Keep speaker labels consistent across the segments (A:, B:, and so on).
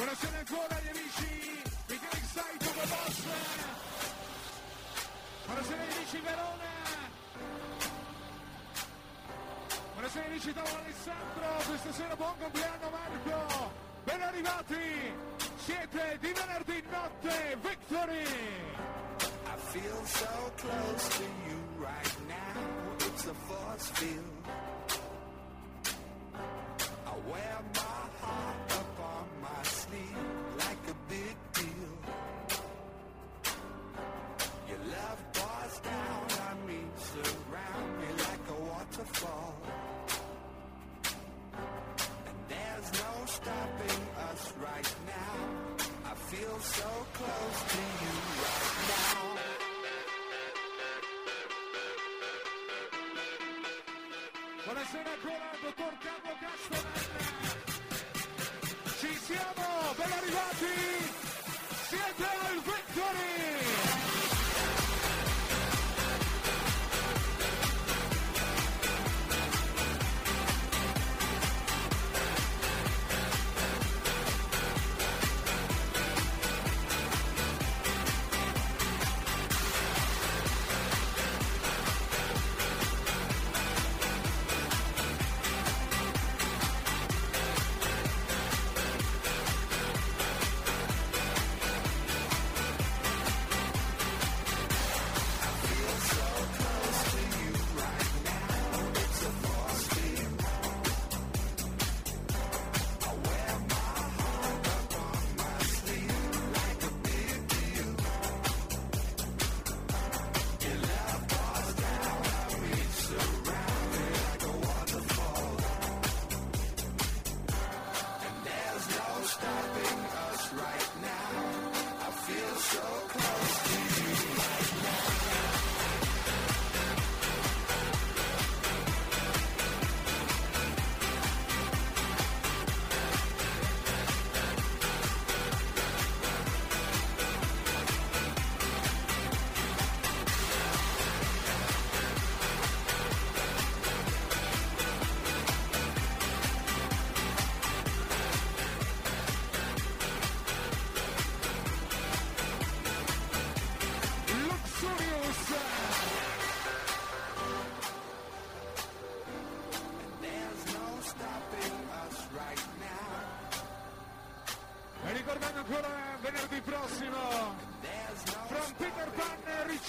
A: Buonasera ancora agli amici di Greg the Boss. Buonasera agli amici Verona. Buonasera amici da Alessandro, questa sera buon compleanno Marco. Ben arrivati. Siete di venerdì notte Victory.
B: I feel so close to you right now. It's a force field. I wear my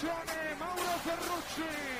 A: Riccione, Mauro Ferrucci.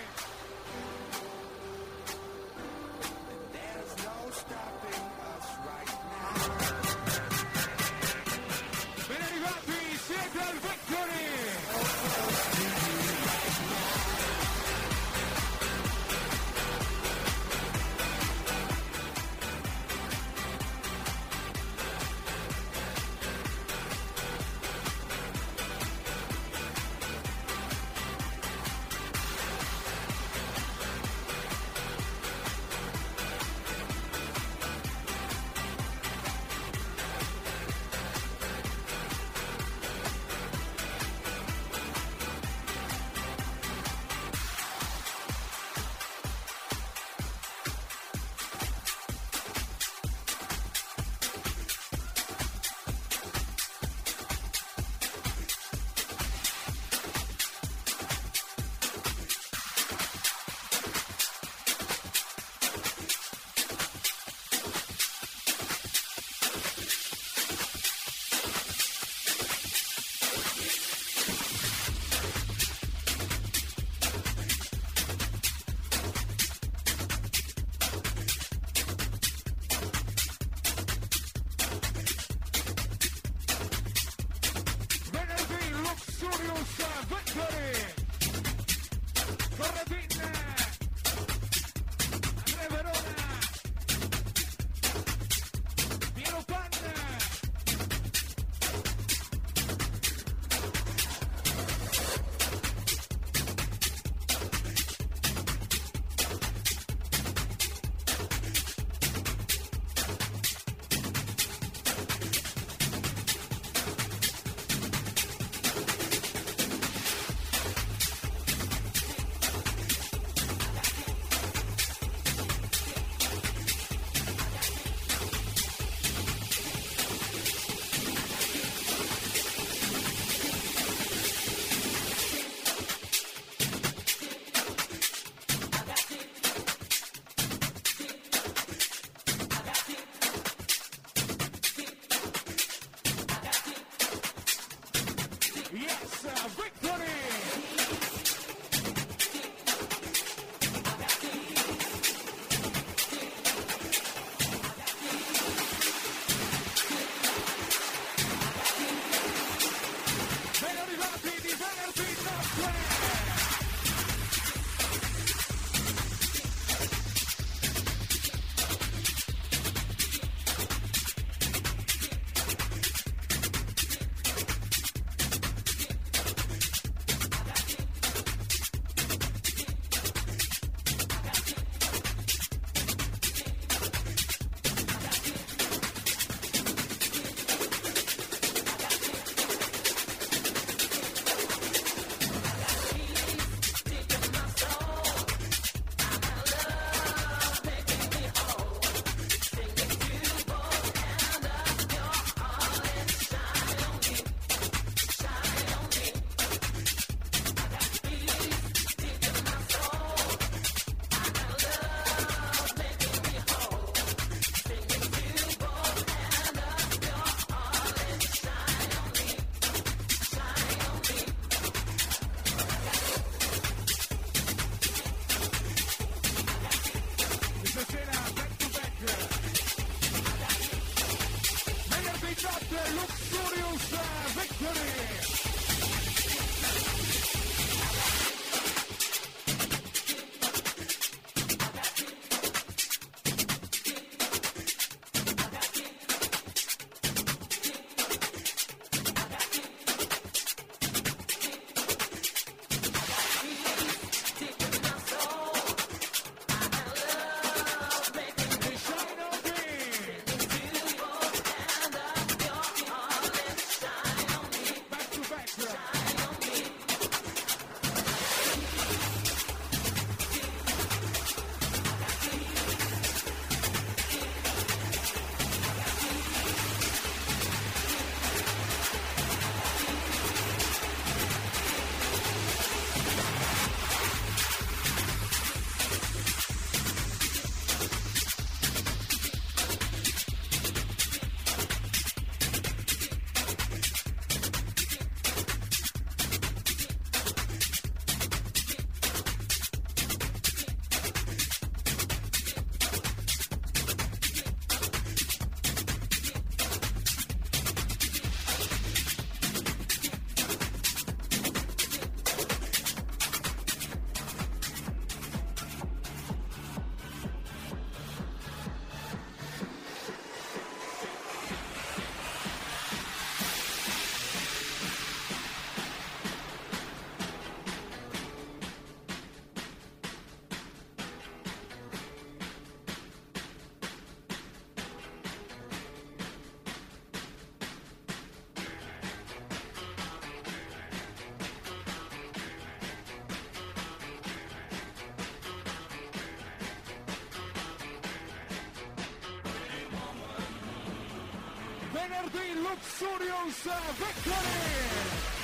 A: Luxurious Victory!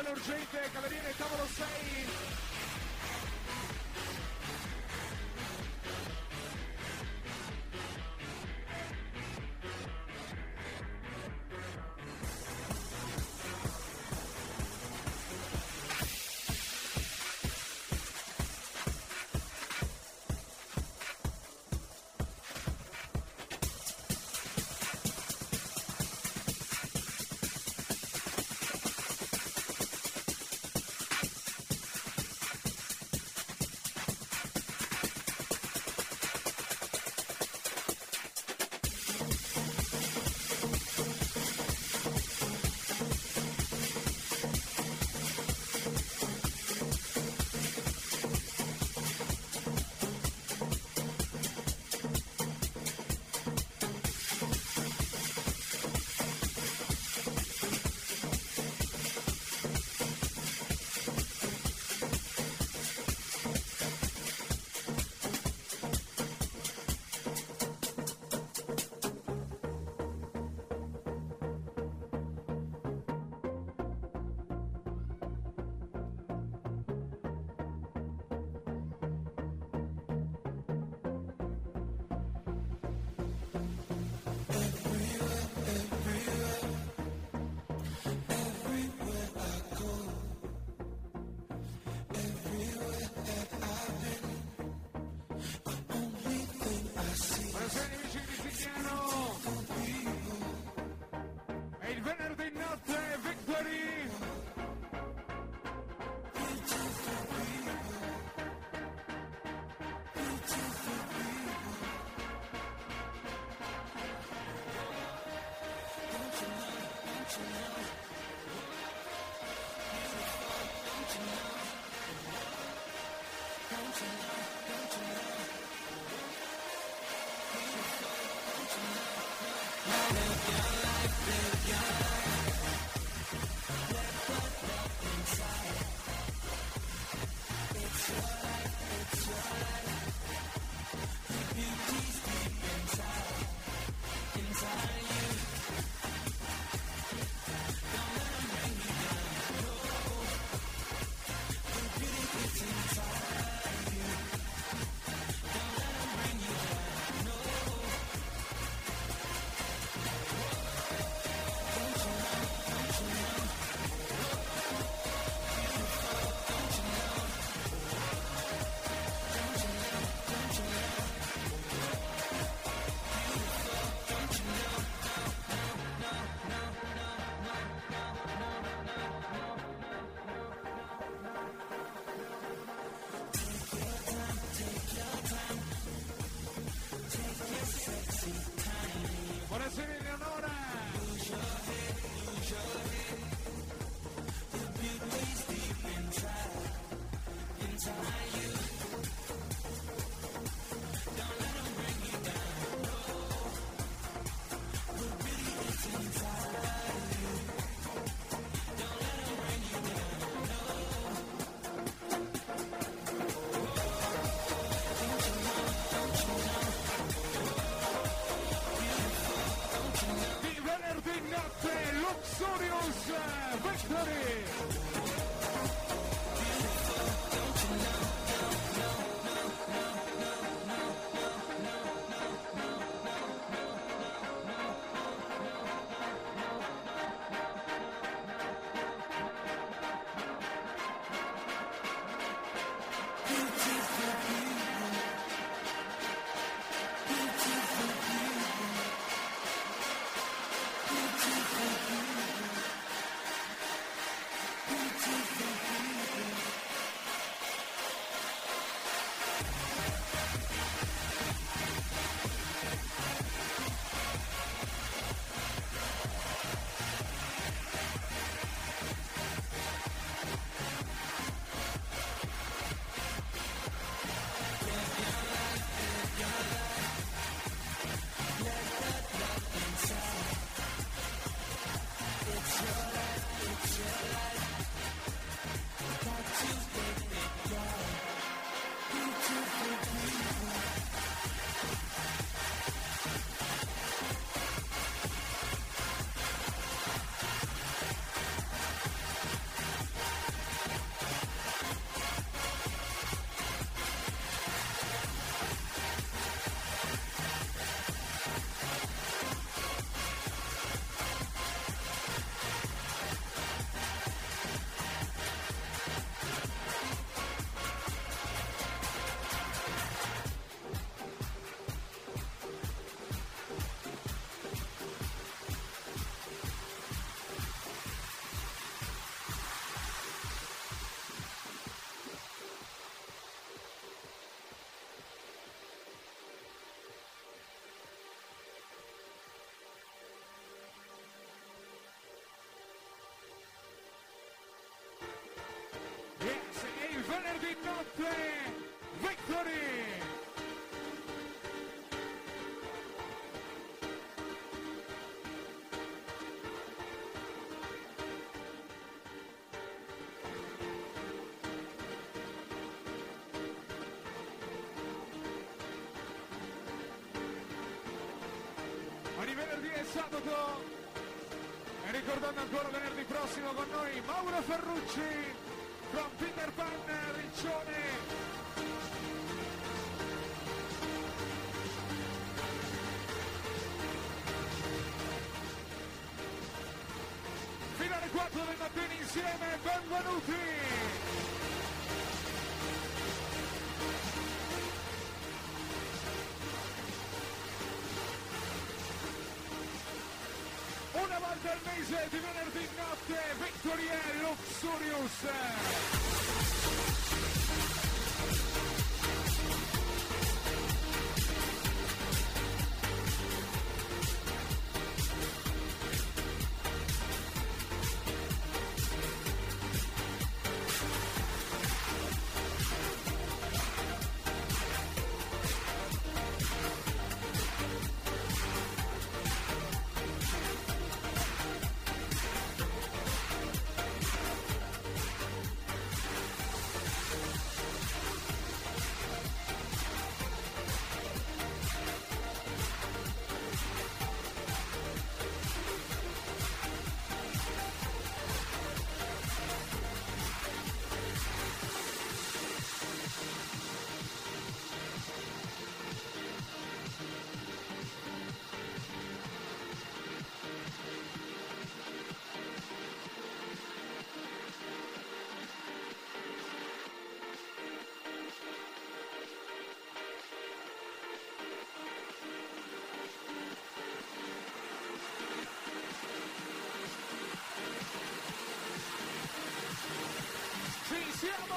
A: Azione urgente, Cavaliere tavolo 6. It's your life, it's your life. The beauty's venerdì notte Victory! Ogni venerdì e sabato e ricordando ancora venerdì prossimo con noi Mauro Ferrucci con Peter Pan Riccione. Fino alle 4 del mattino insieme benvenuti. Una volta al mese di venerdì notte Victory e Luxurious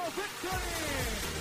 A: Victory!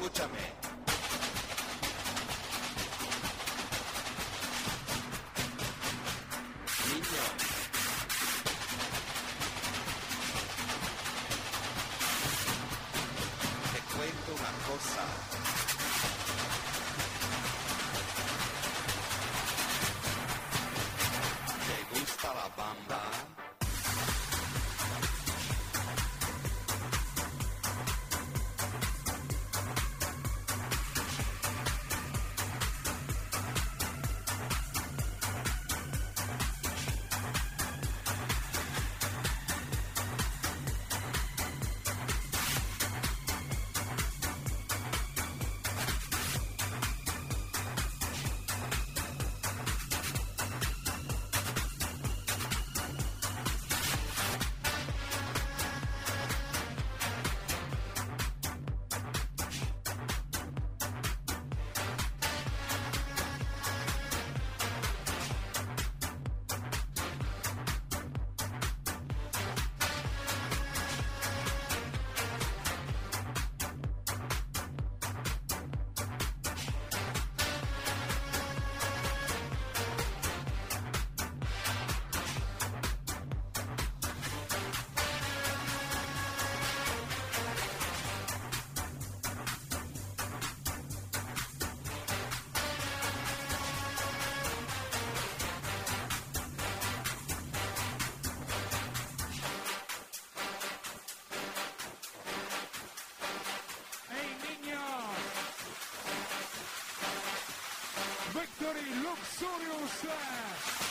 B: Escúchame.
A: Victory Luxurious.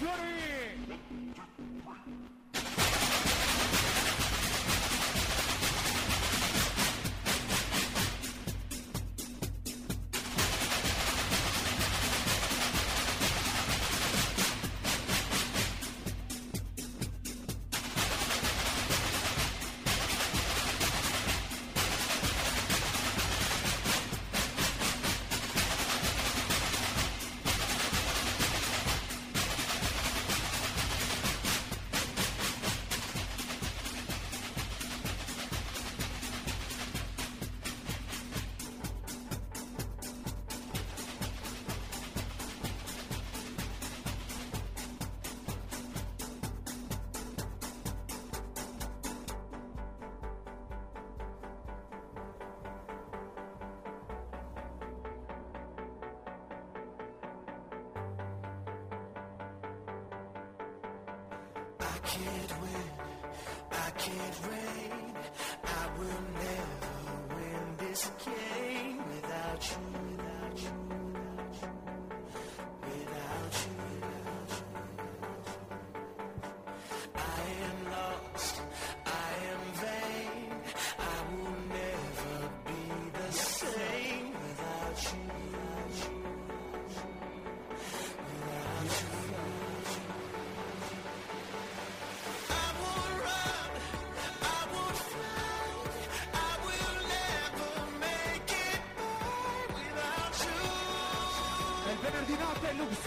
A: Goody! can't win, I can't reign. I will never win this game without you, without you.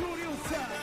C: Studio time.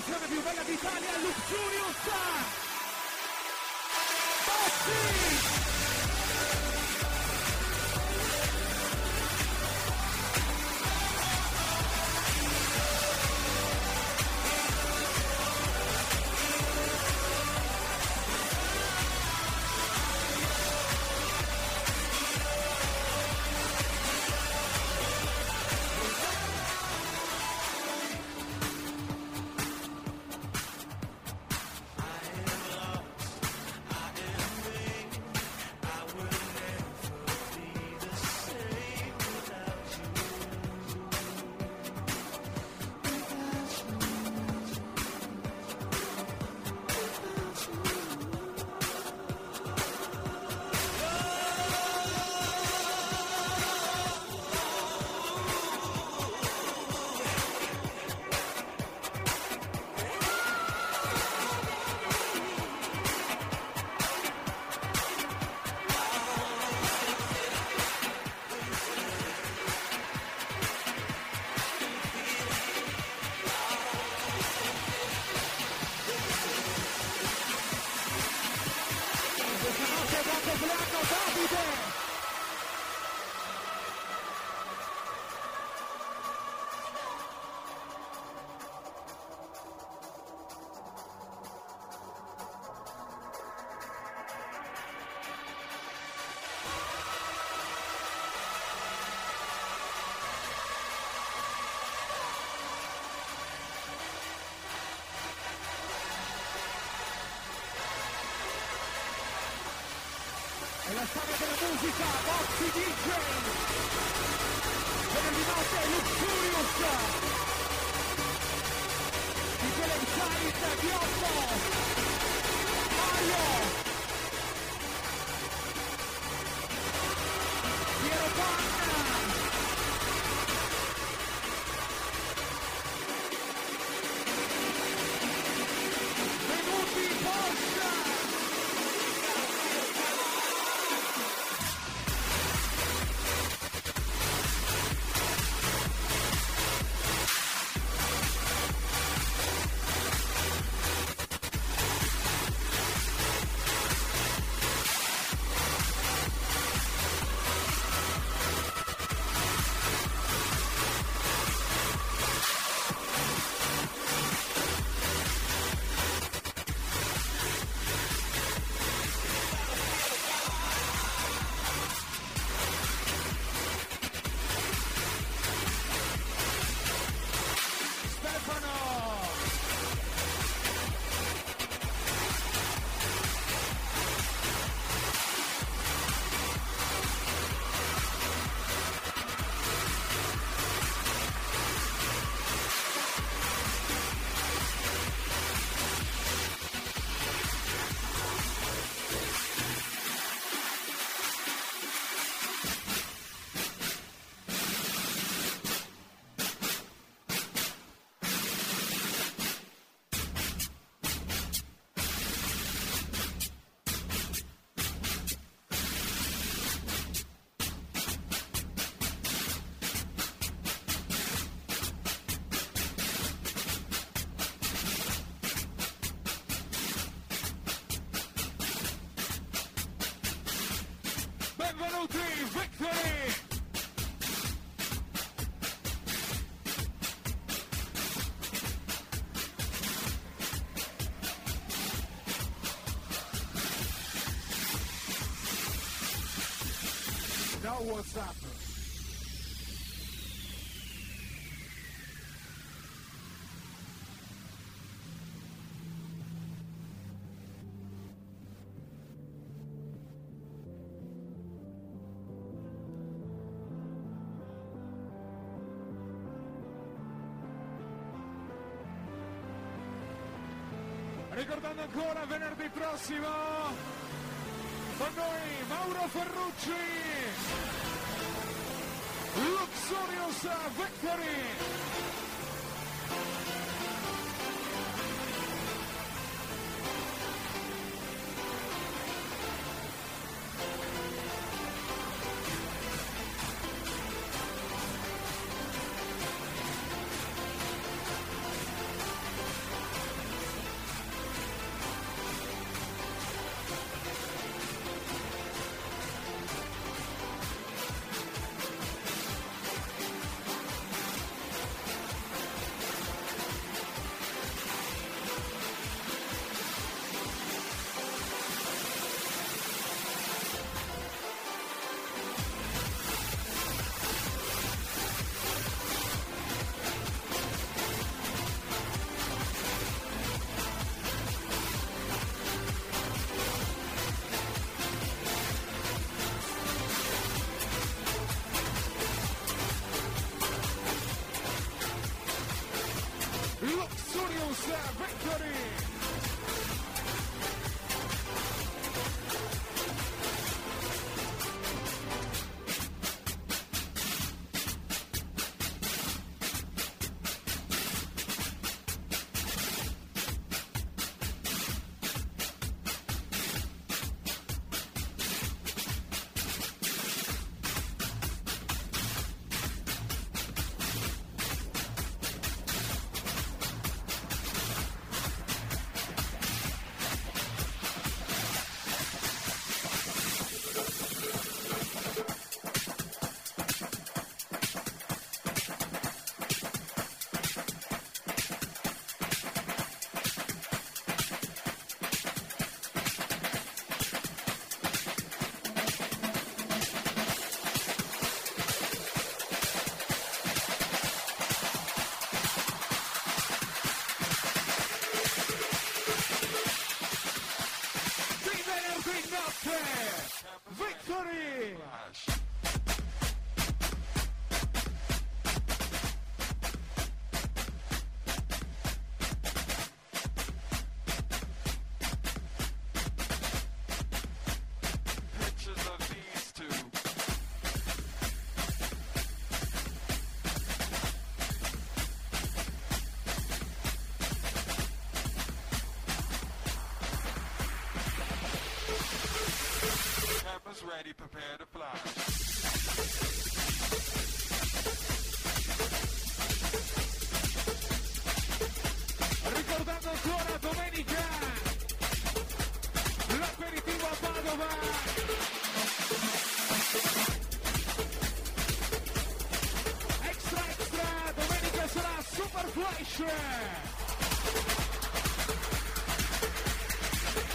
C: canzone più bella d'Italia,
A: Luxuri! musica, vostri DJ. Benvenuti a Luxurious. Di Televisite, Ghiotto, Mario. WhatsApp. Ricordando ancora venerdì prossimo con noi Mauro Ferrucci Luxurious Victory Ricordando ancora domenica, l'aperitivo a Padova. Extra, extra, domenica sarà Super Flash!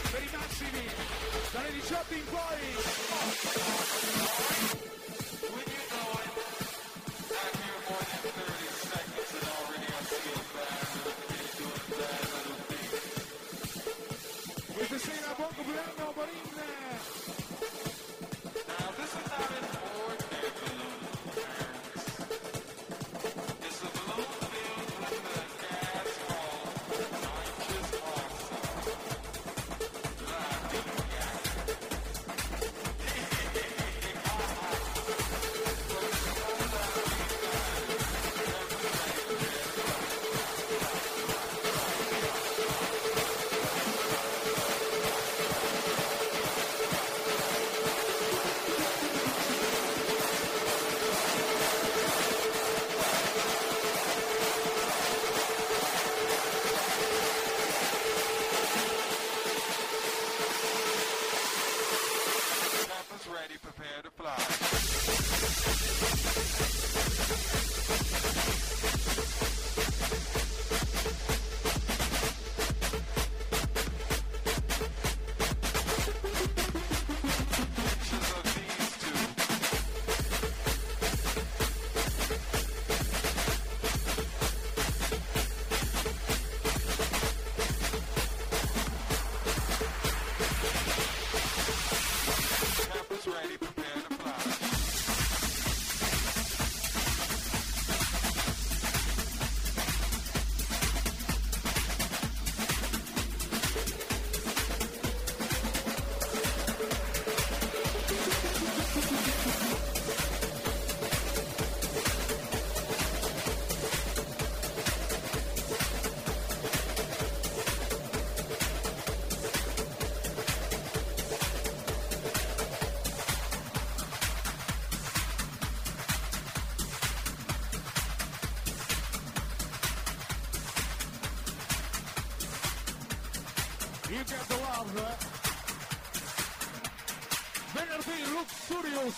A: Per i massimi, dalle 18 in poi!
D: Thank you.
A: Studios.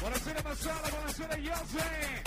A: Buonasera Massala, buonasera
C: Jose.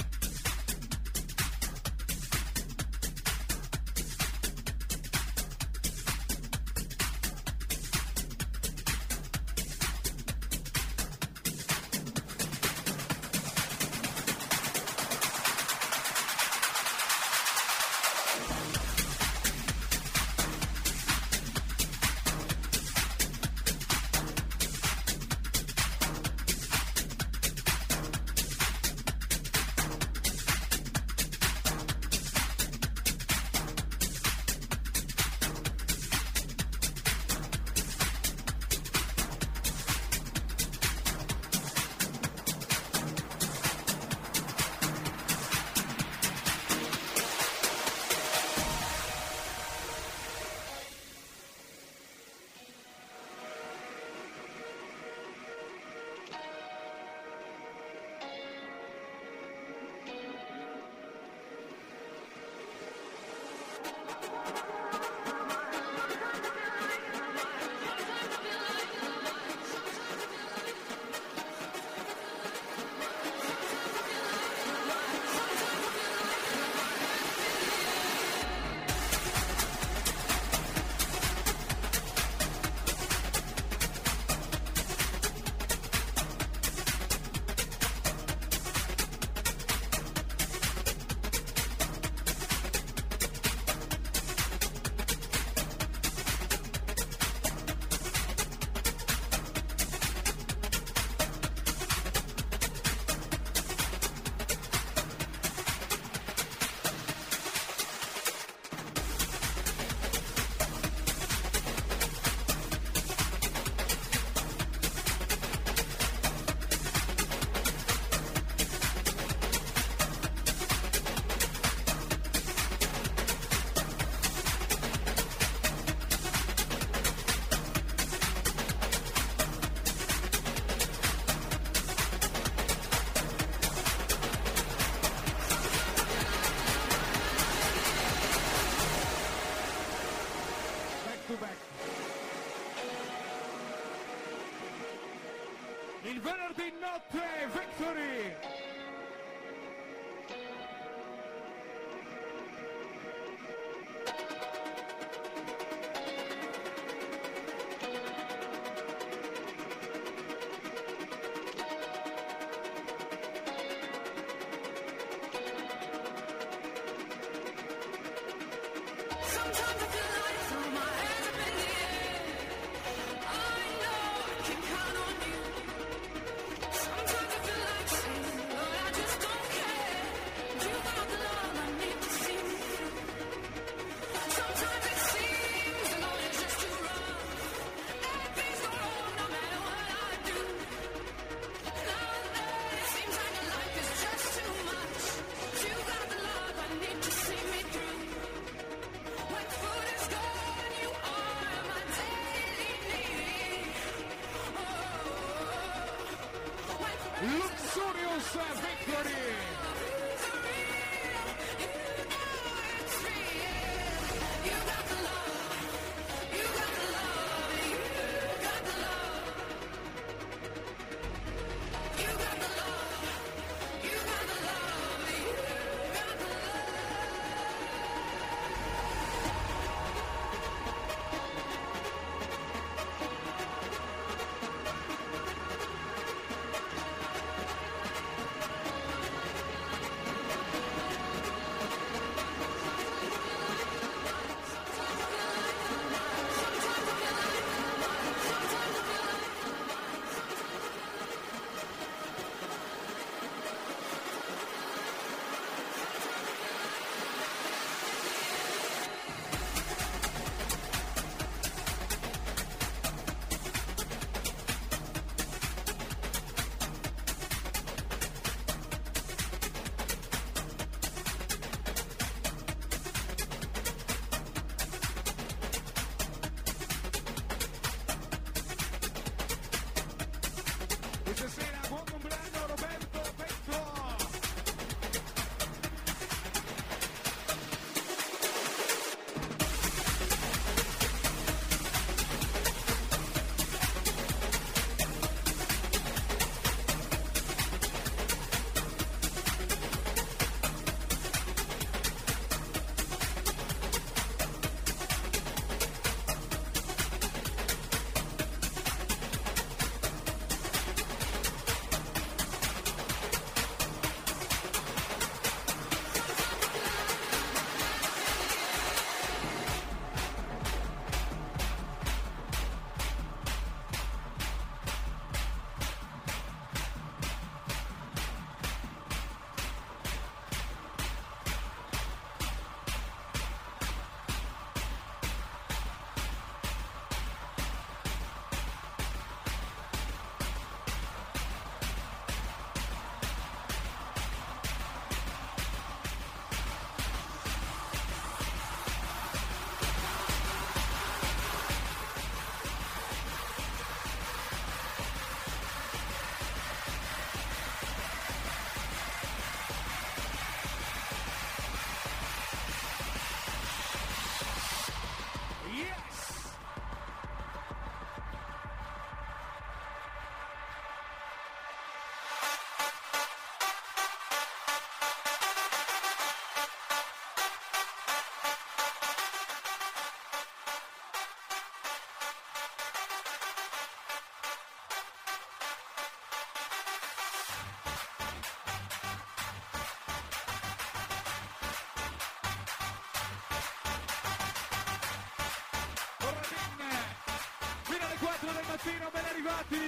C: fino alle 4 del mattino, ben arrivati!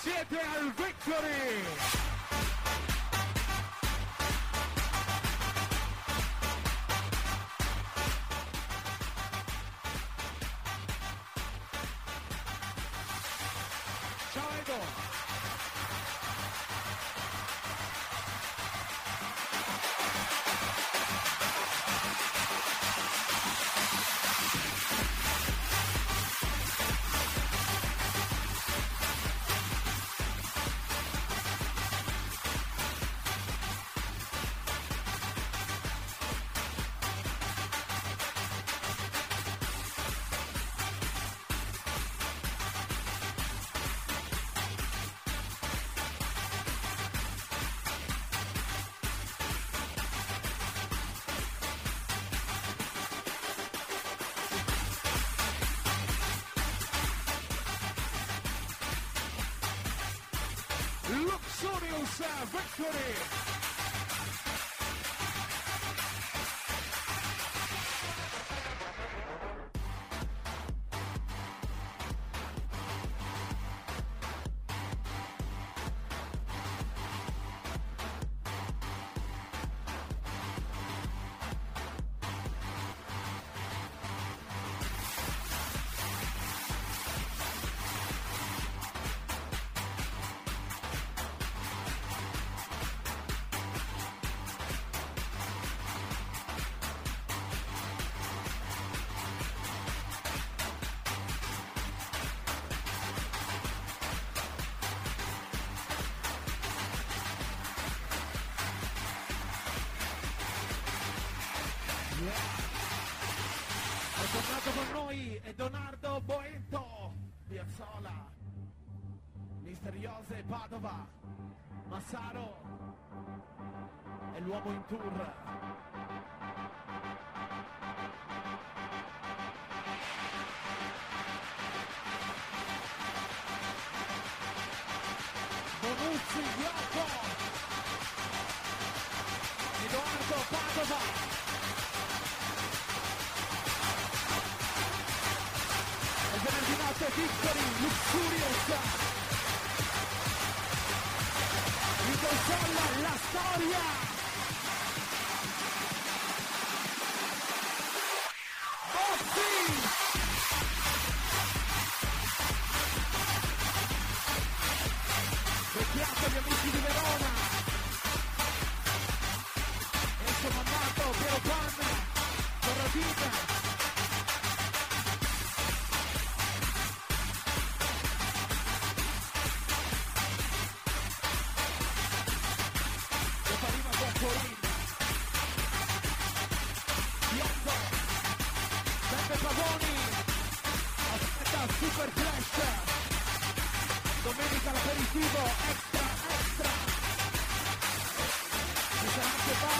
C: Siete al Victory!
A: Luxurious Victory.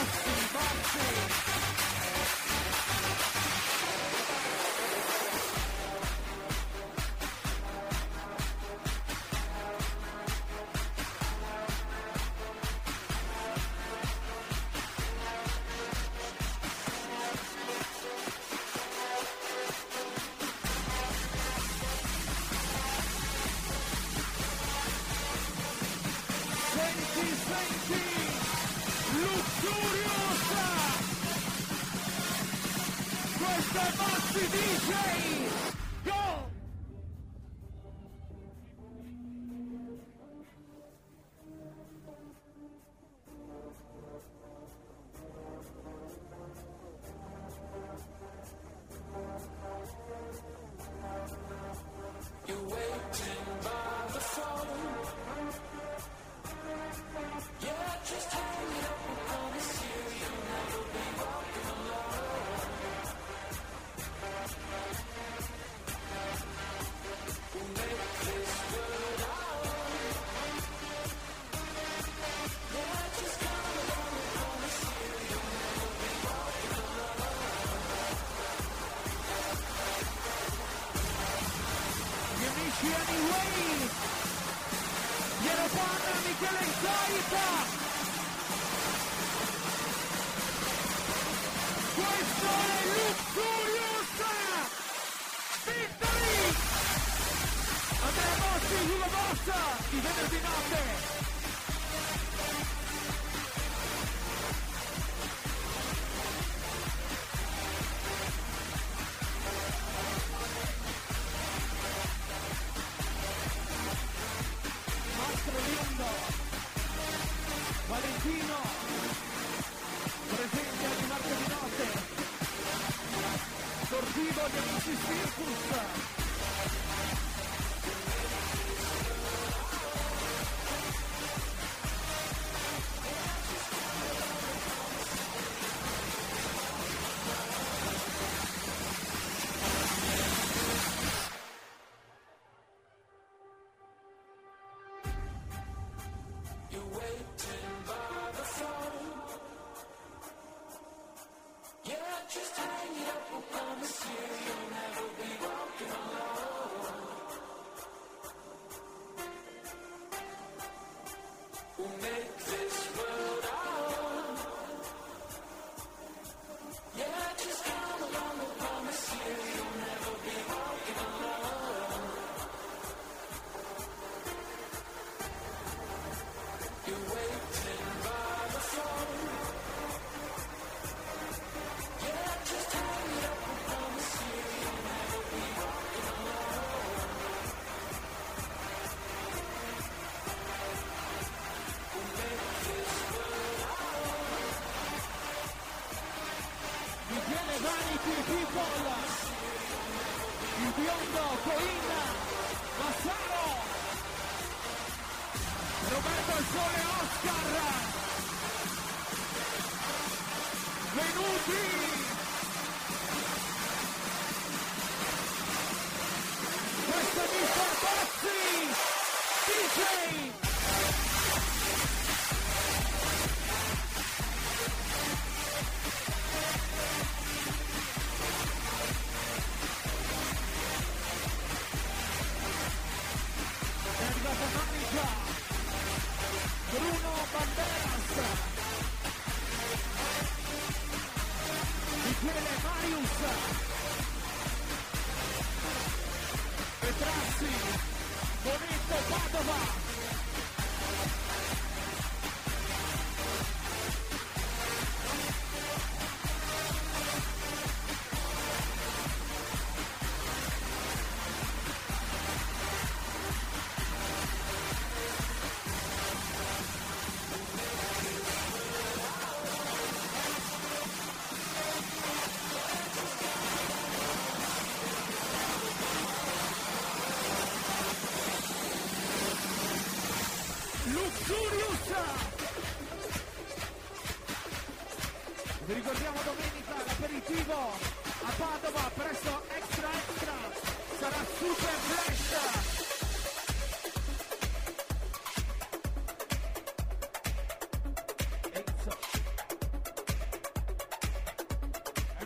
A: Boxing.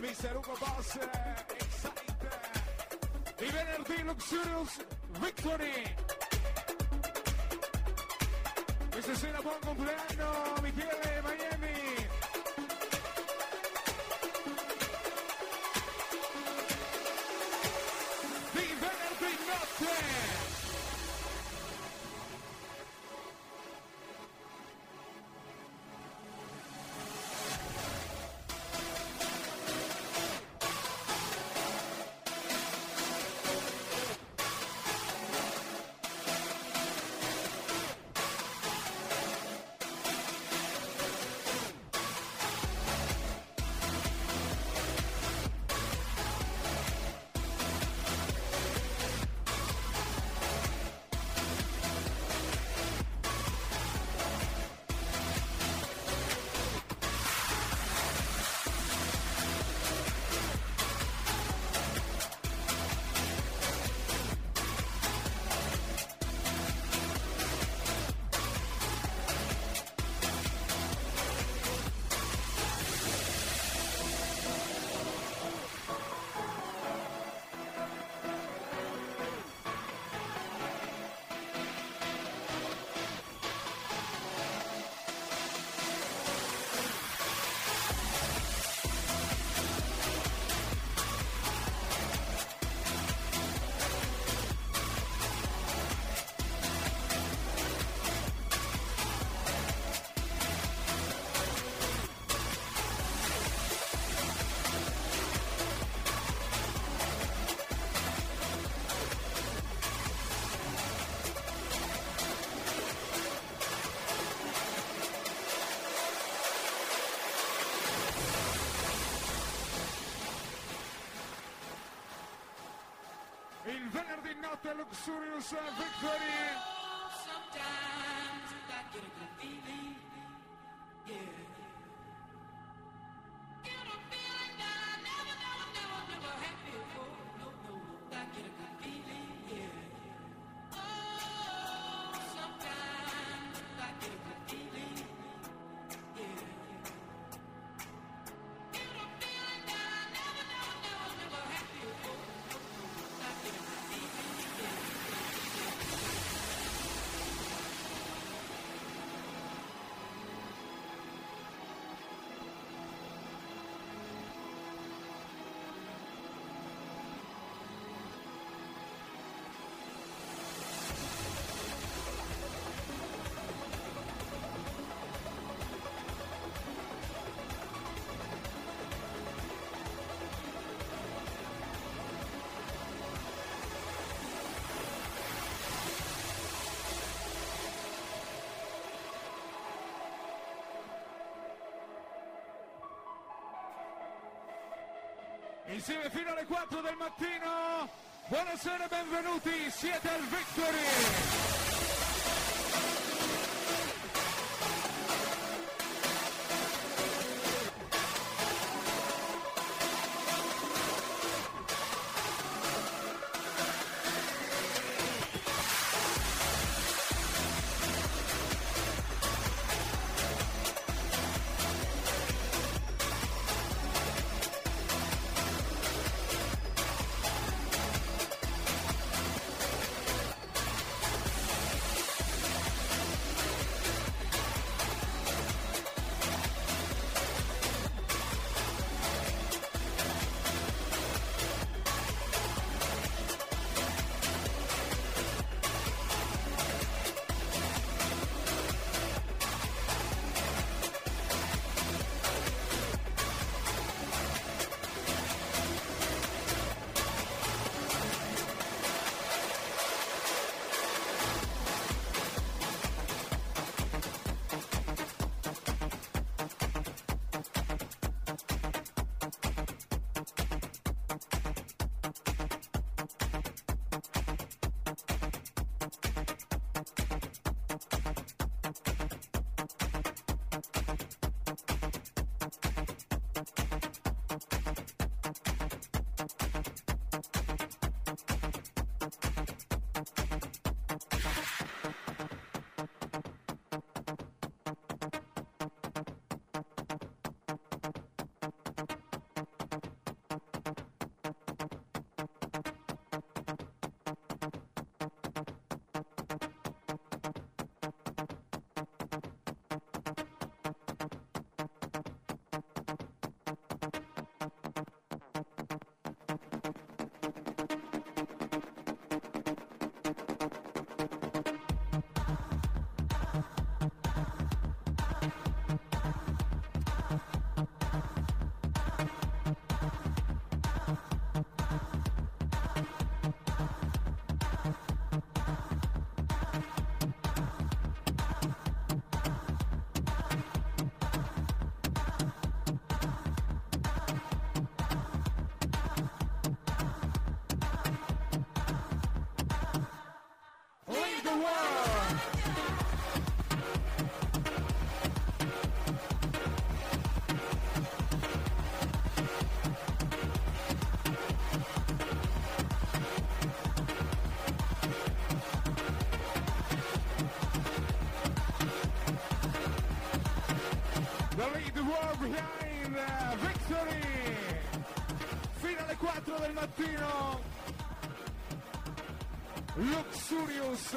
A: Mr. Hugo Boss, Excite. Y Benerdy Luxurious Victory. Mr. Cinnabon cumpleaños, mi piel de mañana. not a luxurious victory.
C: Insieme fino alle 4 del mattino. Buonasera e benvenuti, siete al Victory. Behind victory. Fino alle 4 del mattino. Luxurious.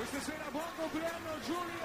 C: Questa sera buon compleanno Giulia!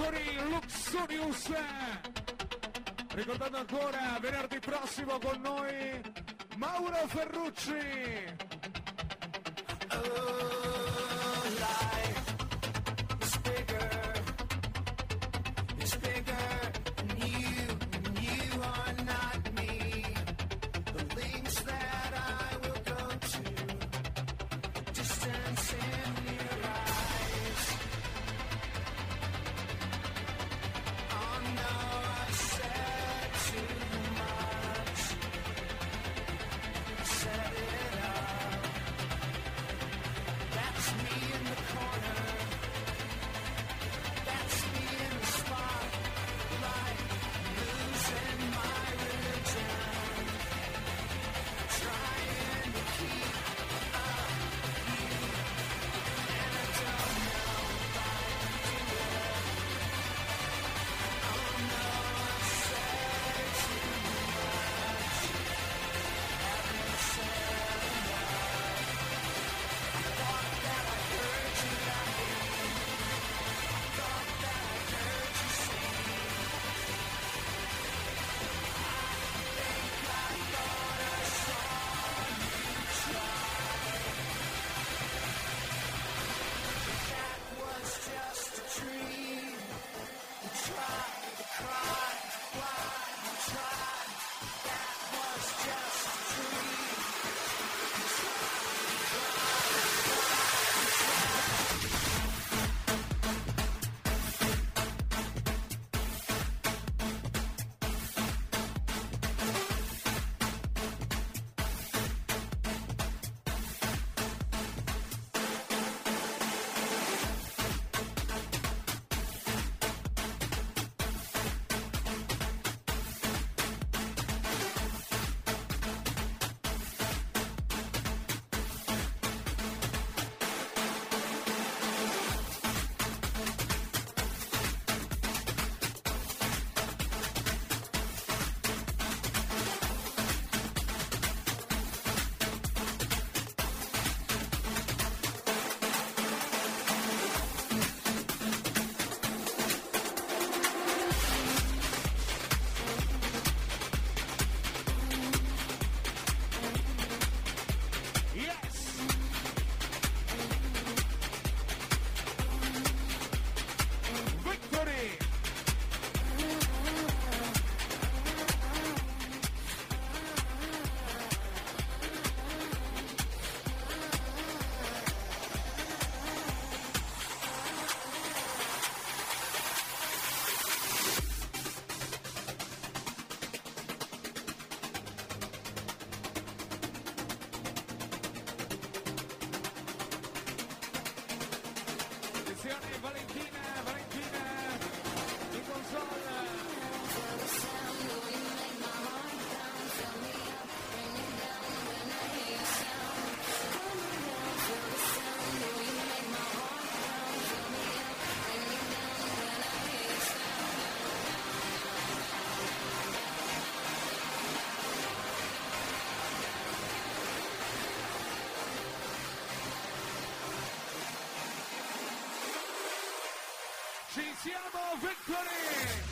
C: fuori Luxurious. Ricordando ancora venerdì prossimo con noi Mauro Ferrucci. Ci siamo, victory!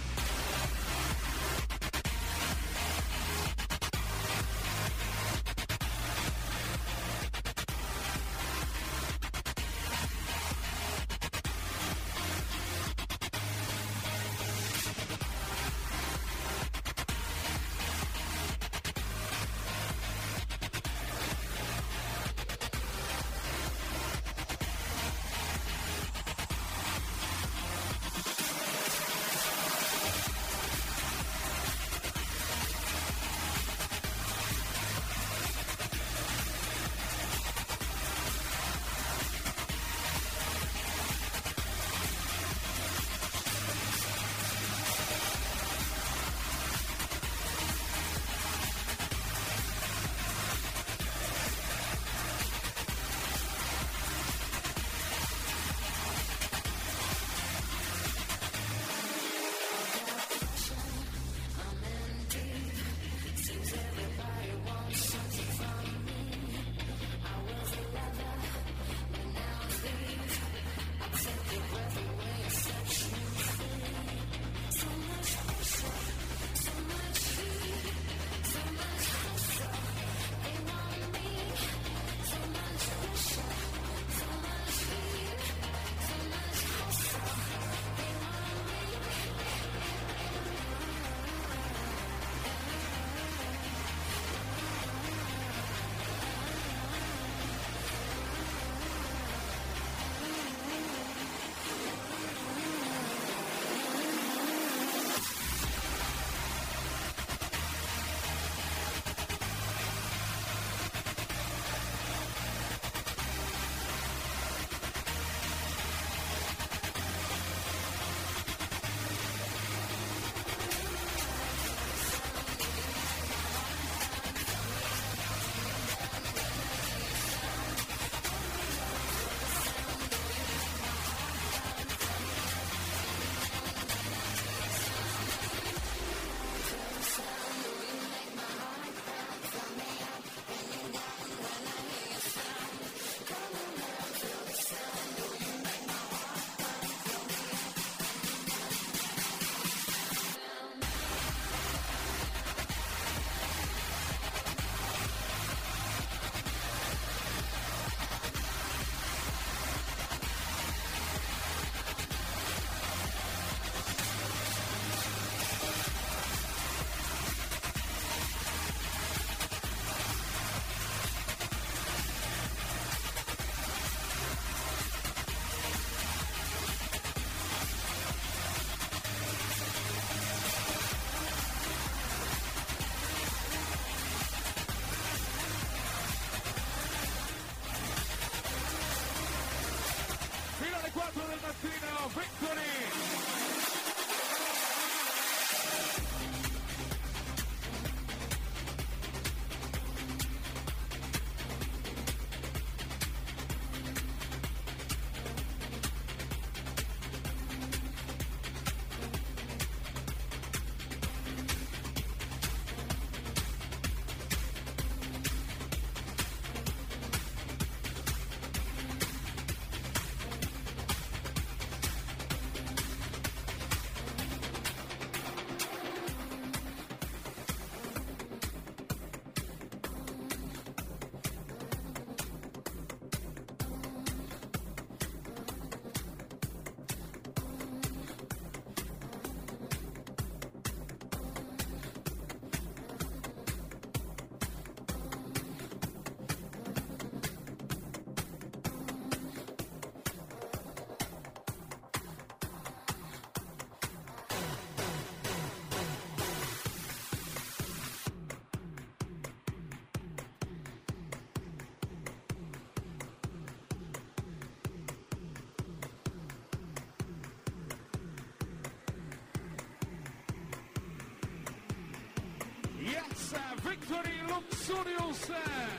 A: Victory Luxurious! uh,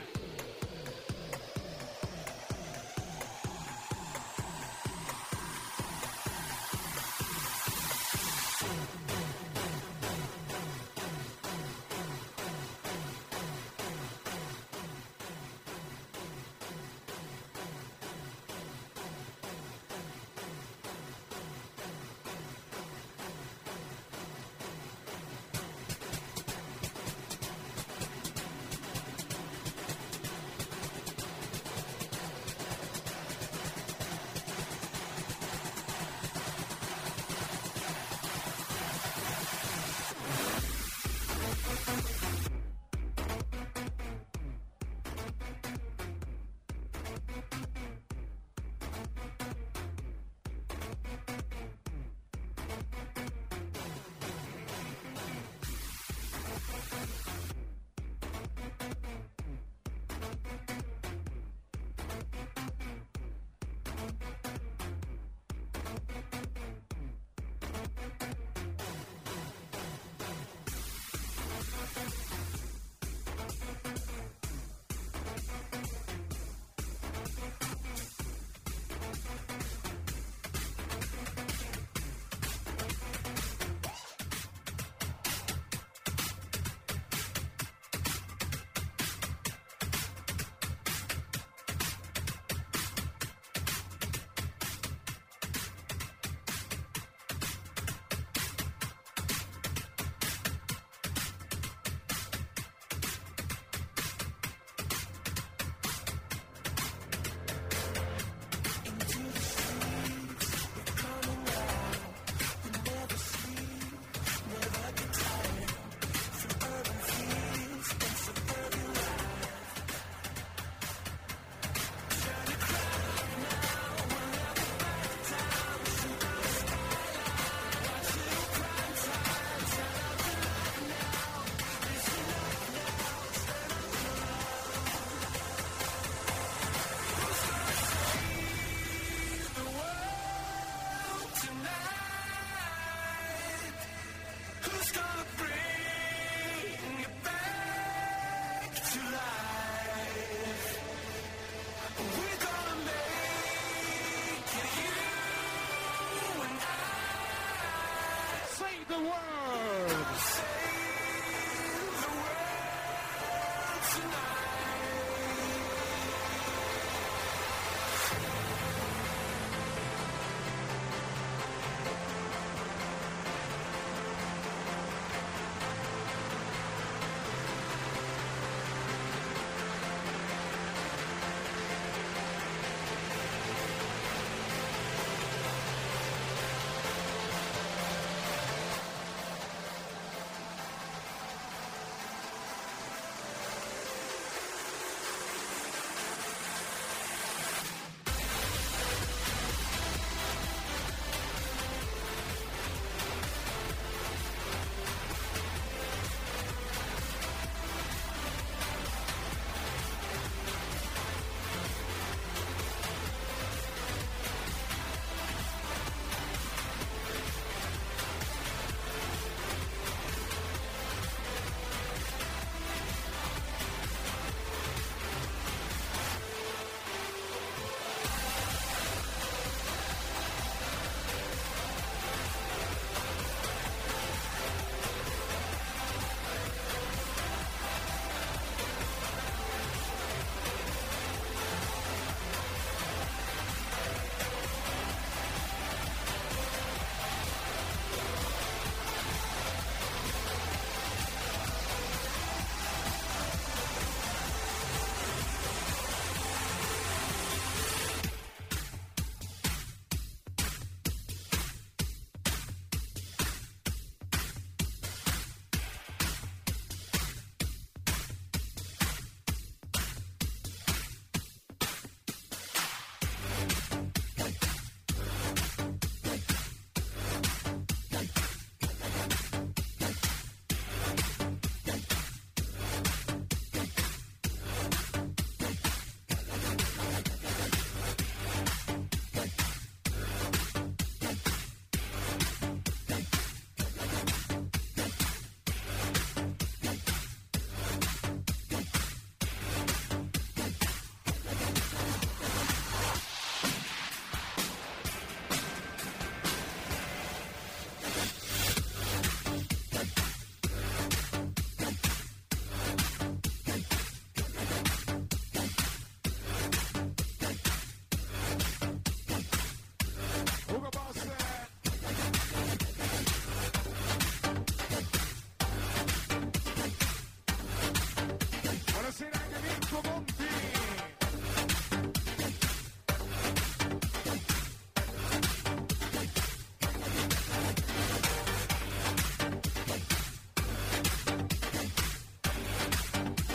A: the world.